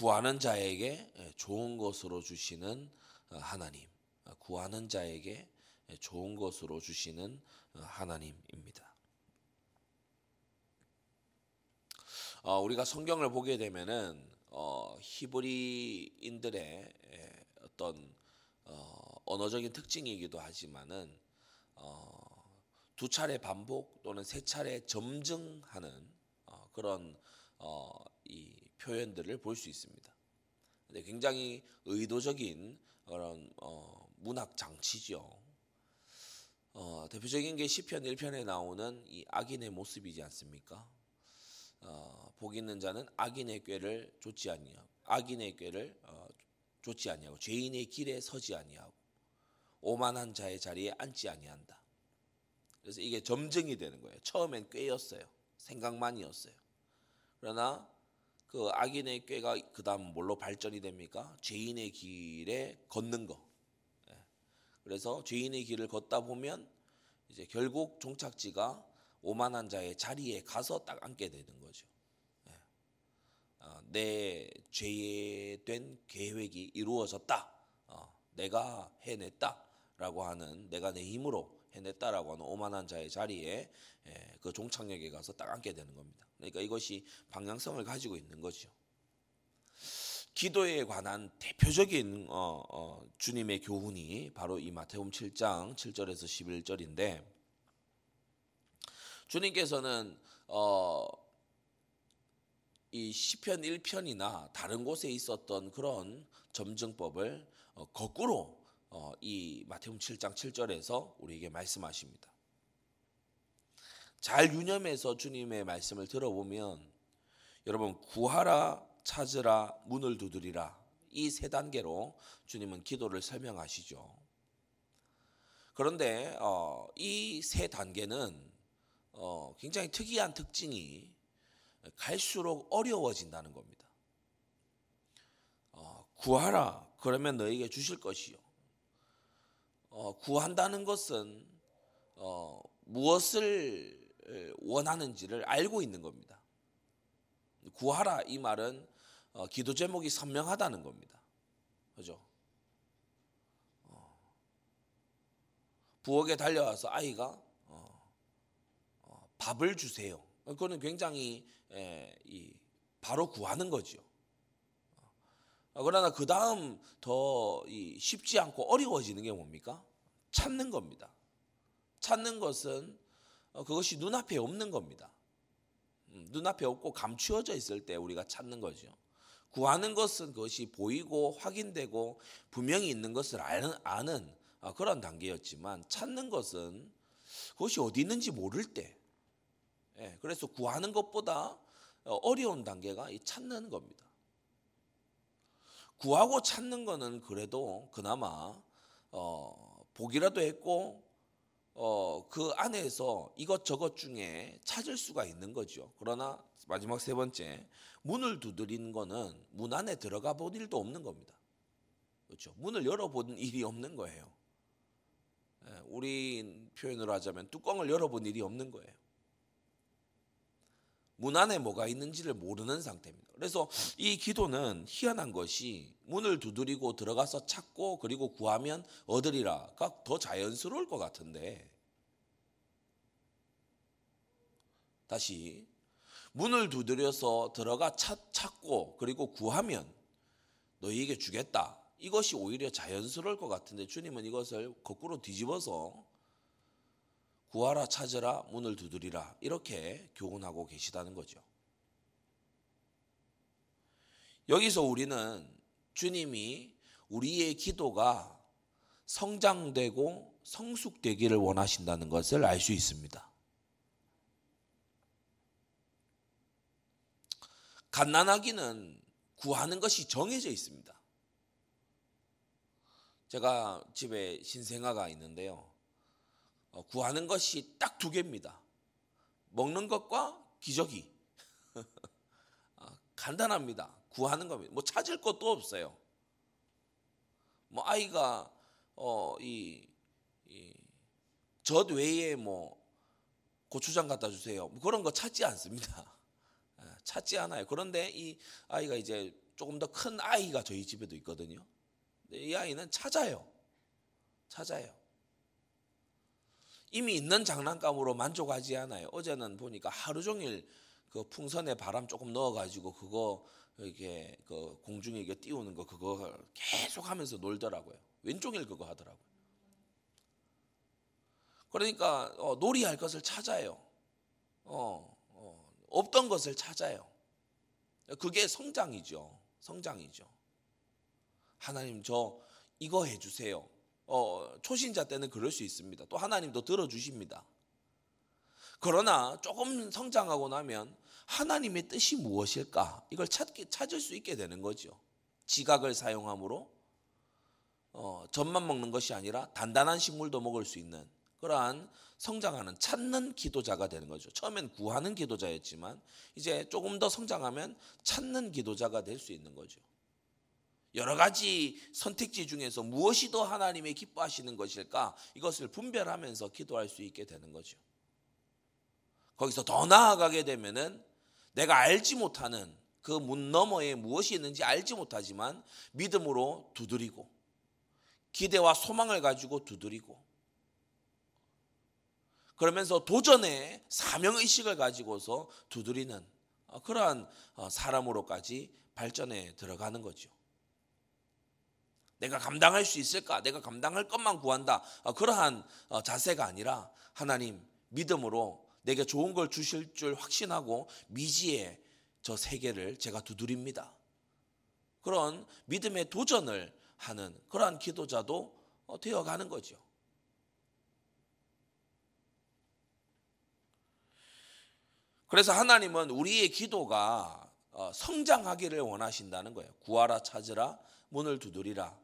구하는 자에게 예, 좋은 것으로 주시는 어, 하나님, 어, 구하는 자에게 예, 좋은 것으로 주시는 어, 하나님입니다. 우리가 성경을 보게 되면은 히브리인들의 예, 어떤 언어적인 특징이기도 하지만은 두 차례 반복 또는 세 차례 점증하는 그런 이 표현들을 볼 수 있습니다. 근데 굉장히 의도적인 그런 어, 문학 장치죠. 어, 대표적인 게 시편 1편에 나오는 이 악인의 모습이지 않습니까? 어, 복 있는 자는 악인의 꾀를 좇지 아니하고 악인의 꾀를 어, 좇지 아니하고 죄인의 길에 서지 아니하고 오만한 자의 자리에 앉지 아니한다. 그래서 이게 점증이 되는 거예요. 처음엔 꾀였어요. 생각만이었어요. 그러나 그 악인의 꾀가 그다음 뭘로 발전이 됩니까? 죄인의 길에 걷는 거. 예. 그래서 죄인의 길을 걷다 보면 이제 결국 종착지가 오만한 자의 자리에 가서 딱 앉게 되는 거죠. 예. 아, 내 죄된 계획이 이루어졌다. 어, 내가 해냈다라고 하는 내가 내 힘으로 해냈다라고 하는 오만한 자의 자리에 예, 그 종착역에 가서 딱 앉게 되는 겁니다. 그러니까 이것이 방향성을 가지고 있는 거죠. 기도에 관한 대표적인 어, 어, 주님의 교훈이 바로 이 마태복음 7장 7절에서 11절인데 주님께서는 어, 이 시편 1편이나 다른 곳에 있었던 그런 점증법을 어, 거꾸로 어, 이 마태복음 7장 7절에서 우리에게 말씀하십니다. 잘 유념해서 주님의 말씀을 들어보면 여러분 구하라 찾으라 문을 두드리라 이 세 단계로 주님은 기도를 설명하시죠. 그런데 어, 이세 단계는 어, 굉장히 특이한 특징이 갈수록 어려워진다는 겁니다. 어, 구하라 그러면 너에게 주실 것이요. 어, 구한다는 것은 어, 무엇을 원하는지를 알고 있는 겁니다. 구하라 이 말은 어, 기도 제목이 선명하다는 겁니다. 그죠? 어, 부엌에 달려와서 아이가 밥을 주세요. 그거는 굉장히 바로 구하는. 어, 그러나 그 다음 더 쉽지 않고 어려워지는 게 뭡니까? 찾는 겁니다. 찾는 것은 어, 그것이 눈앞에 없는 겁니다. 음, 눈앞에 없고 감추어져 있을 때 우리가 찾는 거죠. 구하는 것은 그것이 보이고 확인되고 분명히 있는 것을 아는, 아는 어, 그런 단계였지만 찾는 것은 그것이 어디 있는지 모를 때 예, 그래서 구하는 것보다 어려운 단계가 찾는 겁니다. 구하고 찾는 거는 그래도 그나마 어, 보기라도 했고 어, 그 안에서 이것저것 중에 찾을 수가 있는 거죠. 그러나 마지막 세 번째 문을 두드리는 거는 문 안에 들어가 본 일도 없는 겁니다. 그렇죠. 문을 열어본 일이 없는 거예요. 예, 우리 표현으로 하자면 뚜껑을 열어본 일이 없는 거예요. 문 안에 뭐가 있는지를 모르는 상태입니다. 그래서 이 기도는 희한한 것이 문을 두드리고 들어가서 찾고 그리고 구하면 얻으리라가 더 자연스러울 것 같은데 다시 문을 두드려서 들어가 찾, 찾고 그리고 구하면 너희에게 주겠다. 이것이 오히려 자연스러울 것 같은데 주님은 이것을 거꾸로 뒤집어서 구하라 찾으라 문을 두드리라 이렇게 교훈하고 계시다는 거죠. 여기서 우리는 주님이 우리의 기도가 성장되고 성숙되기를 원하신다는 것을 알 수 있습니다. 갓난아기는 구하는 것이 정해져 있습니다. 제가 집에 신생아가 있는데요. 어, 구하는 것이 딱 두 개입니다. 먹는 것과 기저귀. 아, 간단합니다. 구하는 겁니다. 뭐 찾을 것도 없어요. 뭐 아이가 어이 젖 외에 뭐 고추장 갖다 주세요. 뭐 그런 거 찾지 않습니다. 아, 찾지 않아요. 그런데 이 아이가 이제 조금 더 큰 아이가 저희 집에도 있거든요. 이 아이는 찾아요. 찾아요. 이미 있는 장난감으로 만족하지 않아요. 어제는 보니까 하루 종일 그 풍선에 바람 조금 넣어가지고 그거 이렇게 그 공중에 이게 띄우는 거 그거 계속 하면서 놀더라고요. 왼종일 그거 하더라고요. 그러니까 어, 놀이할 것을 찾아요. 어, 어, 없던 것을 찾아요. 그게 성장이죠. 성장이죠. 하나님 저 이거 해주세요. 어, 초신자 때는 그럴 수 있습니다. 또 하나님도 들어주십니다. 그러나 조금 성장하고 나면 하나님의 뜻이 무엇일까? 이걸 찾기, 찾을 수 있게 되는 거죠. 지각을 사용함으로 어, 젖만 먹는 것이 아니라 단단한 식물도 먹을 수 있는 그러한 성장하는 찾는 기도자가 되는 거죠. 처음엔 구하는 기도자였지만 이제 조금 더 성장하면 찾는 기도자가 될 수 있는 거죠. 여러 가지 선택지 중에서 무엇이 더 하나님의 기뻐하시는 것일까? 이것을 분별하면서 기도할 수 있게 되는 거죠. 거기서 더 나아가게 되면은 내가 알지 못하는 그 문 너머에 무엇이 있는지 알지 못하지만 믿음으로 두드리고 기대와 소망을 가지고 두드리고 그러면서 도전의 사명 의식을 가지고서 두드리는 어, 그러한 어, 사람으로까지 발전해 들어가는 거죠. 내가 감당할 수 있을까? 내가 감당할 것만 구한다. 어, 그러한 자세가 아니라 하나님 믿음으로 내게 좋은 걸 주실 줄 확신하고 미지의 저 세계를 제가 두드립니다. 그런 믿음의 도전을 하는 그러한 기도자도 되어가는 거죠. 그래서 하나님은 우리의 기도가 어, 성장하기를 원하신다는 거예요. 구하라 찾으라 문을 두드리라.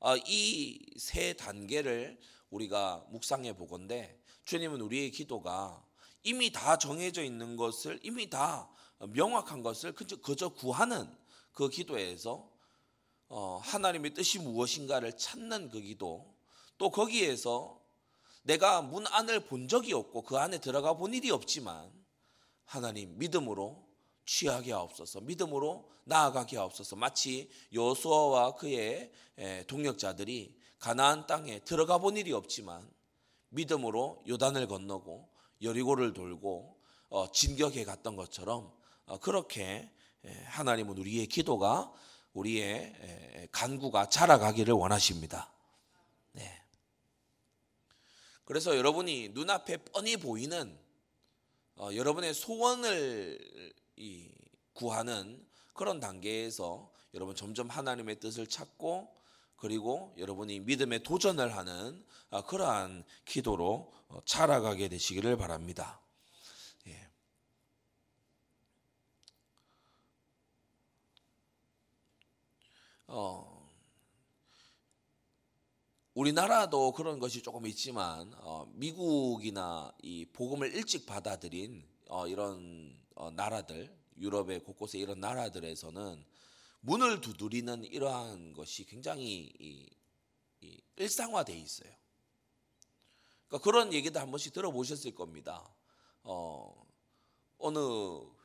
어, 이세 단계를 우리가 묵상해 보건데 주님은 우리의 기도가 이미 다 정해져 있는 것을 이미 다 명확한 것을 그저 구하는 그 기도에서 어, 하나님의 뜻이 무엇인가를 찾는 그 기도 또 거기에서 내가 문 안을 본 적이 없고 그 안에 들어가 본 일이 없지만 하나님 믿음으로 취하게 하옵소서. 믿음으로 나아가게 하옵소서. 마치 여수아와 그의 동력자들이 가나안 땅에 들어가 본 일이 없지만 믿음으로 요단을 건너고 여리고를 돌고 어, 진격해 갔던 것처럼 어, 그렇게 하나님은 우리의 기도가 우리의 간구가 자라가기를 원하십니다. 네. 그래서 여러분이 눈앞에 뻔히 보이는 어, 여러분의 소원을 이, 구하는 그런 단계에서 여러분 점점 하나님의 뜻을 찾고 그리고 여러분이 믿음의 도전을 하는 어, 그러한 기도로 어, 자라가게 되시기를 바랍니다. 예. 어, 우리나라도 그런 것이 조금 있지만 어, 미국이나 이 복음을 일찍 받아들인 어, 이런 어, 나라들 유럽의 곳곳에 이런 나라들에서는 문을 두드리는 이러한 것이 굉장히 이, 이 일상화돼 있어요. 그러니까 그런 얘기도 한 번씩 들어보셨을 겁니다. 어, 어느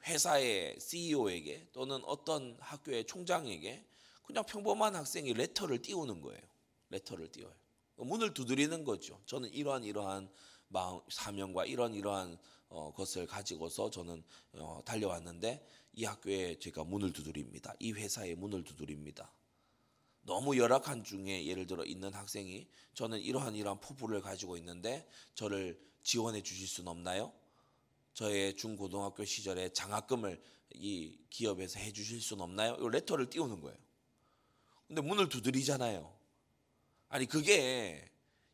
회사의 CEO에게 또는 어떤 학교의 총장에게 그냥 평범한 학생이 레터를 띄우는 거예요. 레터를 띄워요. 문을 두드리는 거죠. 저는 이러한 이러한 마음, 사명과 이런 이러한 어, 것을 가지고서 저는 어, 달려왔는데 이 학교에 제가 문을 두드립니다. 이 회사에 문을 두드립니다. 너무 열악한 중에 예를 들어 있는 학생이 저는 이러한 이러한 포부를 가지고 있는데 저를 지원해 주실 수는 없나요? 저의 중고등학교 시절에 장학금을 이 기업에서 해 주실 수는 없나요? 이 레터를 띄우는 거예요. 근데 문을 두드리잖아요. 아니 그게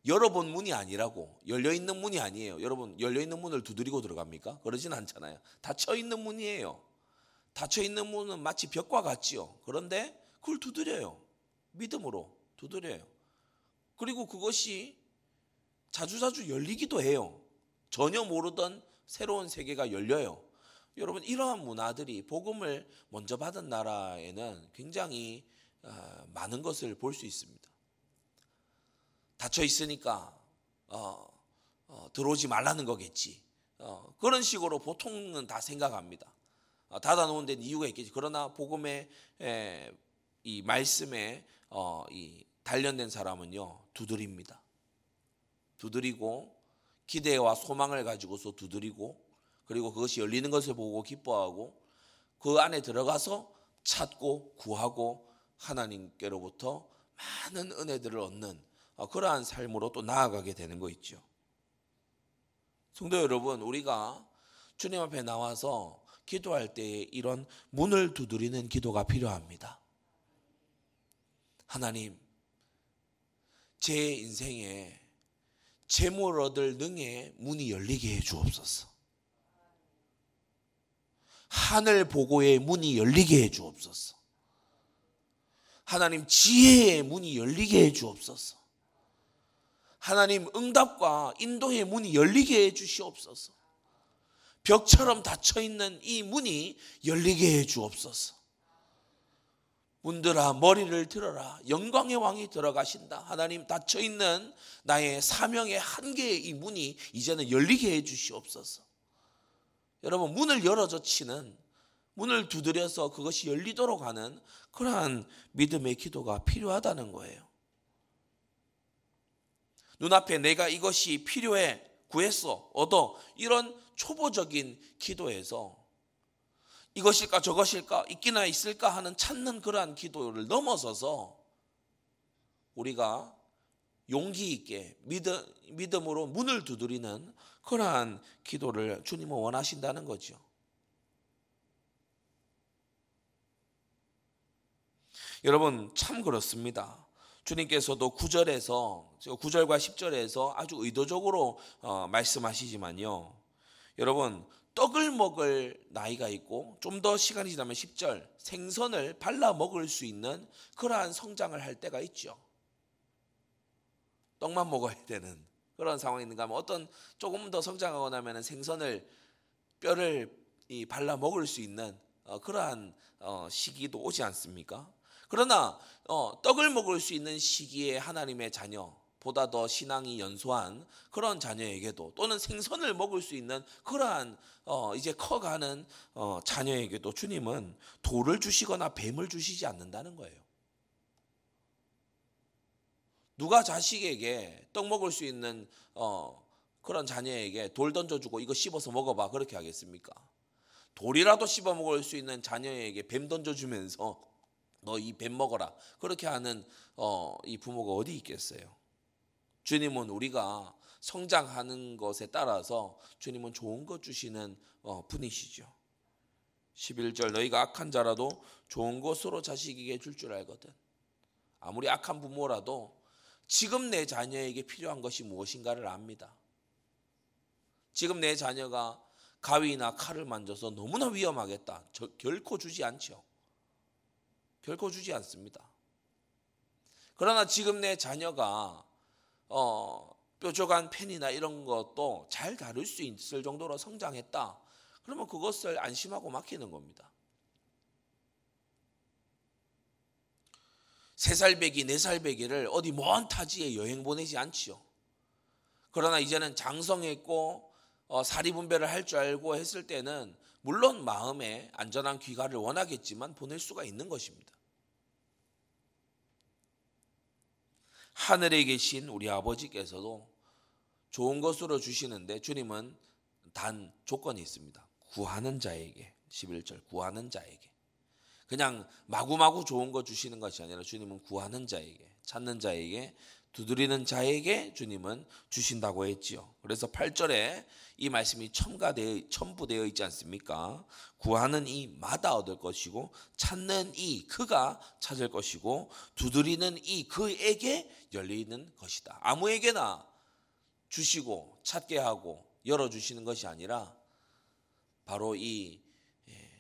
열어본 문이 아니라고 열려 있는 문이 아니에요. 여러분 열려 있는 문을 두드리고 들어갑니까? 그러진 않잖아요. 닫혀 있는 문이에요. 닫혀 있는 문은 마치 벽과 같지요. 그런데 그걸 두드려요. 믿음으로 두드려요. 그리고 그것이 자주자주 열리기도 해요. 전혀 모르던 새로운 세계가 열려요. 여러분 이러한 문화들이 복음을 먼저 받은 나라에는 굉장히 아, 많은 것을 볼 수 있습니다. 닫혀 있으니까 어, 어, 들어오지 말라는 거겠지. 어, 그런 식으로 보통은 다 생각합니다. 어, 닫아놓은 데는 이유가 있겠지. 그러나 복음의 에, 이 말씀에 어, 이 단련된 사람은요 두드립니다. 두드리고 기대와 소망을 가지고서 두드리고 그리고 그것이 열리는 것을 보고 기뻐하고 그 안에 들어가서 찾고 구하고 하나님께로부터 많은 은혜들을 얻는 어, 그러한 삶으로 또 나아가게 되는 거 있죠. 성도 여러분, 우리가 주님 앞에 나와서 기도할 때에 이런 문을 두드리는 기도가 필요합니다. 하나님, 제 인생에 재물 얻을 능의 문이 열리게 해 주옵소서. 하늘 보고의 문이 열리게 해 주옵소서. 하나님 지혜의 문이 열리게 해 주옵소서. 하나님 응답과 인도의 문이 열리게 해 주시옵소서. 벽처럼 닫혀 있는 이 문이 열리게 해 주옵소서. 문들아 머리를 들어라 영광의 왕이 들어가신다 하나님 닫혀 있는 나의 사명의 한계의 이 문이 이제는 열리게 해 주시옵소서 여러분 문을 열어줘 치는 문을 두드려서 그것이 열리도록 하는 그러한 믿음의 기도가 필요하다는 거예요 눈앞에 내가 이것이 필요해 구했어 얻어 이런 초보적인 기도에서 이것일까 저것일까 있기나 있을까 하는 찾는 그러한 기도를 넘어서서 우리가 용기 있게 믿음, 믿음으로 문을 두드리는 그러한 기도를 주님은 원하신다는 거죠. 여러분 참 그렇습니다. 주님께서도 9절에서 9절과 10절에서 아주 의도적으로 어, 말씀하시지만요. 여러분 떡을 먹을 나이가 있고 좀 더 시간이 지나면 10절 생선을 발라 먹을 수 있는 그러한 성장을 할 때가 있죠. 떡만 먹어야 되는 그런 상황이 있는가 하면 어떤 조금 더 성장하고 나면 생선을 뼈를 이 발라 먹을 수 있는 어, 그러한 어, 시기도 오지 않습니까? 그러나 어, 떡을 먹을 수 있는 시기에 하나님의 자녀 보다 더 신앙이 연소한 그런 자녀에게도 또는 생선을 먹을 수 있는 그러한 어 이제 커가는 어 자녀에게도 주님은 돌을 주시거나 뱀을 주시지 않는다는 거예요. 누가 자식에게 떡 먹을 수 있는 어 그런 자녀에게 돌 던져주고 이거 씹어서 먹어봐 그렇게 하겠습니까? 돌이라도 씹어 먹을 수 있는 자녀에게 뱀 던져주면서 너 이 뱀 먹어라 그렇게 하는 어 이 부모가 어디 있겠어요? 주님은 우리가 성장하는 것에 따라서 주님은 좋은 것 주시는 어, 분이시죠. 11절 너희가 악한 자라도 좋은 것으로 자식에게 줄 줄 알거든. 아무리 악한 부모라도 지금 내 자녀에게 필요한 것이 무엇인가를 압니다. 지금 내 자녀가 가위나 칼을 만져서 너무나 위험하겠다. 저, 결코 주지 않죠. 결코 주지 않습니다. 그러나 지금 내 자녀가 어, 뾰족한 펜이나 이런 것도 잘 다룰 수 있을 정도로 성장했다. 그러면 그것을 안심하고 맡기는 겁니다. 세 살배기, 네 살배기를 어디 먼 타지에 여행 보내지 않지요. 그러나 이제는 장성했고 어, 사리분배를 할 줄 알고 했을 때는 물론 마음에 안전한 귀가를 원하겠지만 보낼 수가 있는 것입니다. 하늘에 계신 우리 아버지께서도 좋은 것으로 주시는데 주님은 단 조건이 있습니다. 구하는 자에게 11절 구하는 자에게 그냥 마구마구 좋은 거 주시는 것이 아니라 주님은 구하는 자에게 찾는 자에게 두드리는 자에게 주님은 주신다고 했지요. 그래서 8절에 이 말씀이 첨가되어 첨부되어 있지 않습니까? 구하는 이마다 얻을 것이고 찾는 이 그가 찾을 것이고 두드리는 이 그에게 열리는 것이다. 아무에게나 주시고 찾게 하고 열어 주시는 것이 아니라 바로 이 예,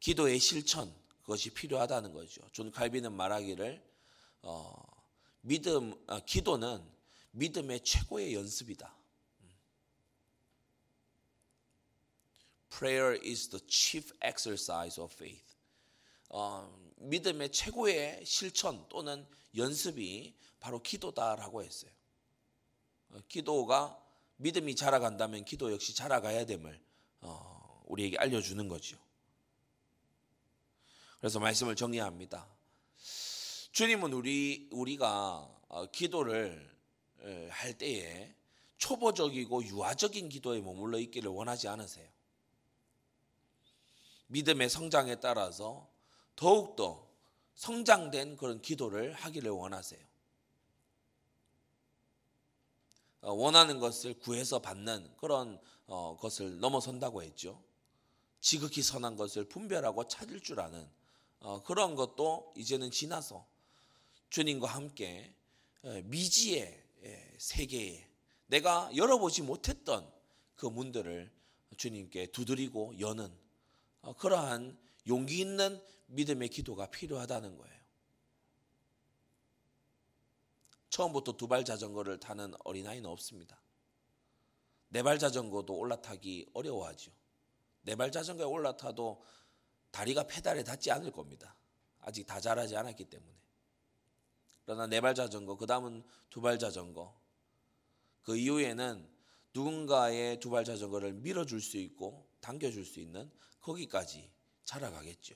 기도의 실천 그것이 필요하다는 거죠. 존 칼빈은 말하기를 어, 믿음 어, 기도는 믿음의 최고의 연습이다. Prayer is the chief exercise of faith. 어, 믿음의 최고의 실천 또는 연습이 바로 기도다라고 했어요. 어, 기도가 믿음이 자라간다면 기도 역시 자라가야 됨을 어, 우리에게 알려주는 거죠. 그래서 말씀을 정리합니다. 주님은 우리 우리가 어, 기도를 에, 할 때에 초보적이고 유아적인 기도에 머물러 있기를 원하지 않으세요. 믿음의 성장에 따라서 더욱더 성장된 그런 기도를 하기를 원하세요. 어, 원하는 것을 구해서 받는 그런 어, 것을 넘어선다고 했죠. 지극히 선한 것을 분별하고 찾을 줄 아는 어, 그런 것도 이제는 지나서 주님과 함께 에, 미지의 에, 세계에 내가 열어보지 못했던 그 문들을 주님께 두드리고 여는 어, 그러한 용기 있는 믿음의 기도가 필요하다는 거예요. 처음부터 두 발 자전거를 타는 어린아이는 없습니다. 네 발 자전거도 올라타기 어려워하죠. 네 발 자전거에 올라타도 다리가 페달에 닿지 않을 겁니다. 아직 다 자라지 않았기 때문에. 그러나 네 발 자전거, 그 다음은 두 발 자전거. 그 이후에는 누군가의 두 발 자전거를 밀어줄 수 있고 당겨줄 수 있는 거기까지 자라가겠죠.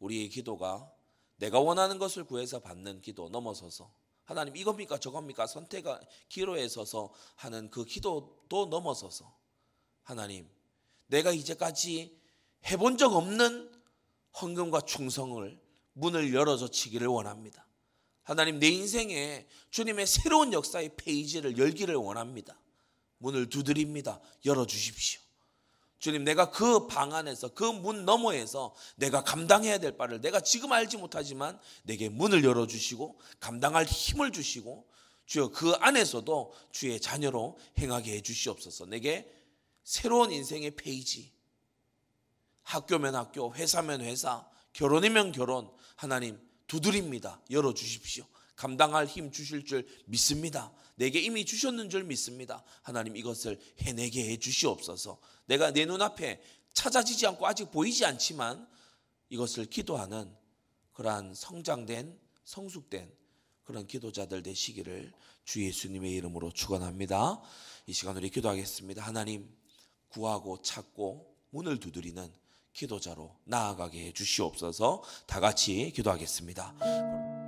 우리의 기도가 내가 원하는 것을 구해서 받는 기도 넘어서서 하나님 이겁니까 저겁니까 선택의 기로에 서서 하는 그 기도도 넘어서서 하나님 내가 이제까지 해본 적 없는 헌금과 충성을 문을 열어줘 치기를 원합니다. 하나님 내 인생에 주님의 새로운 역사의 페이지를 열기를 원합니다. 문을 두드립니다. 열어 주십시오. 주님 내가 그 방 안에서 그 문 너머에서 내가 감당해야 될 바를 내가 지금 알지 못하지만 내게 문을 열어 주시고 감당할 힘을 주시고 주여 그 안에서도 주의 자녀로 행하게 해 주시옵소서. 내게 새로운 인생의 페이지 학교면 학교, 회사면 회사, 결혼이면 결혼 하나님 두드립니다. 열어 주십시오. 감당할 힘 주실 줄 믿습니다. 내게 이미 주셨는 줄 믿습니다. 하나님 이것을 해내게 해 주시옵소서. 내가 내 눈앞에 찾아지지 않고 아직 보이지 않지만 이것을 기도하는 그러한 성장된 성숙된 그런 기도자들 되시기를 주 예수님의 이름으로 축원합니다. 이 시간 우리 기도하겠습니다. 하나님 구하고 찾고 문을 두드리는 기도자로 나아가게 해 주시옵소서. 다 같이 기도하겠습니다.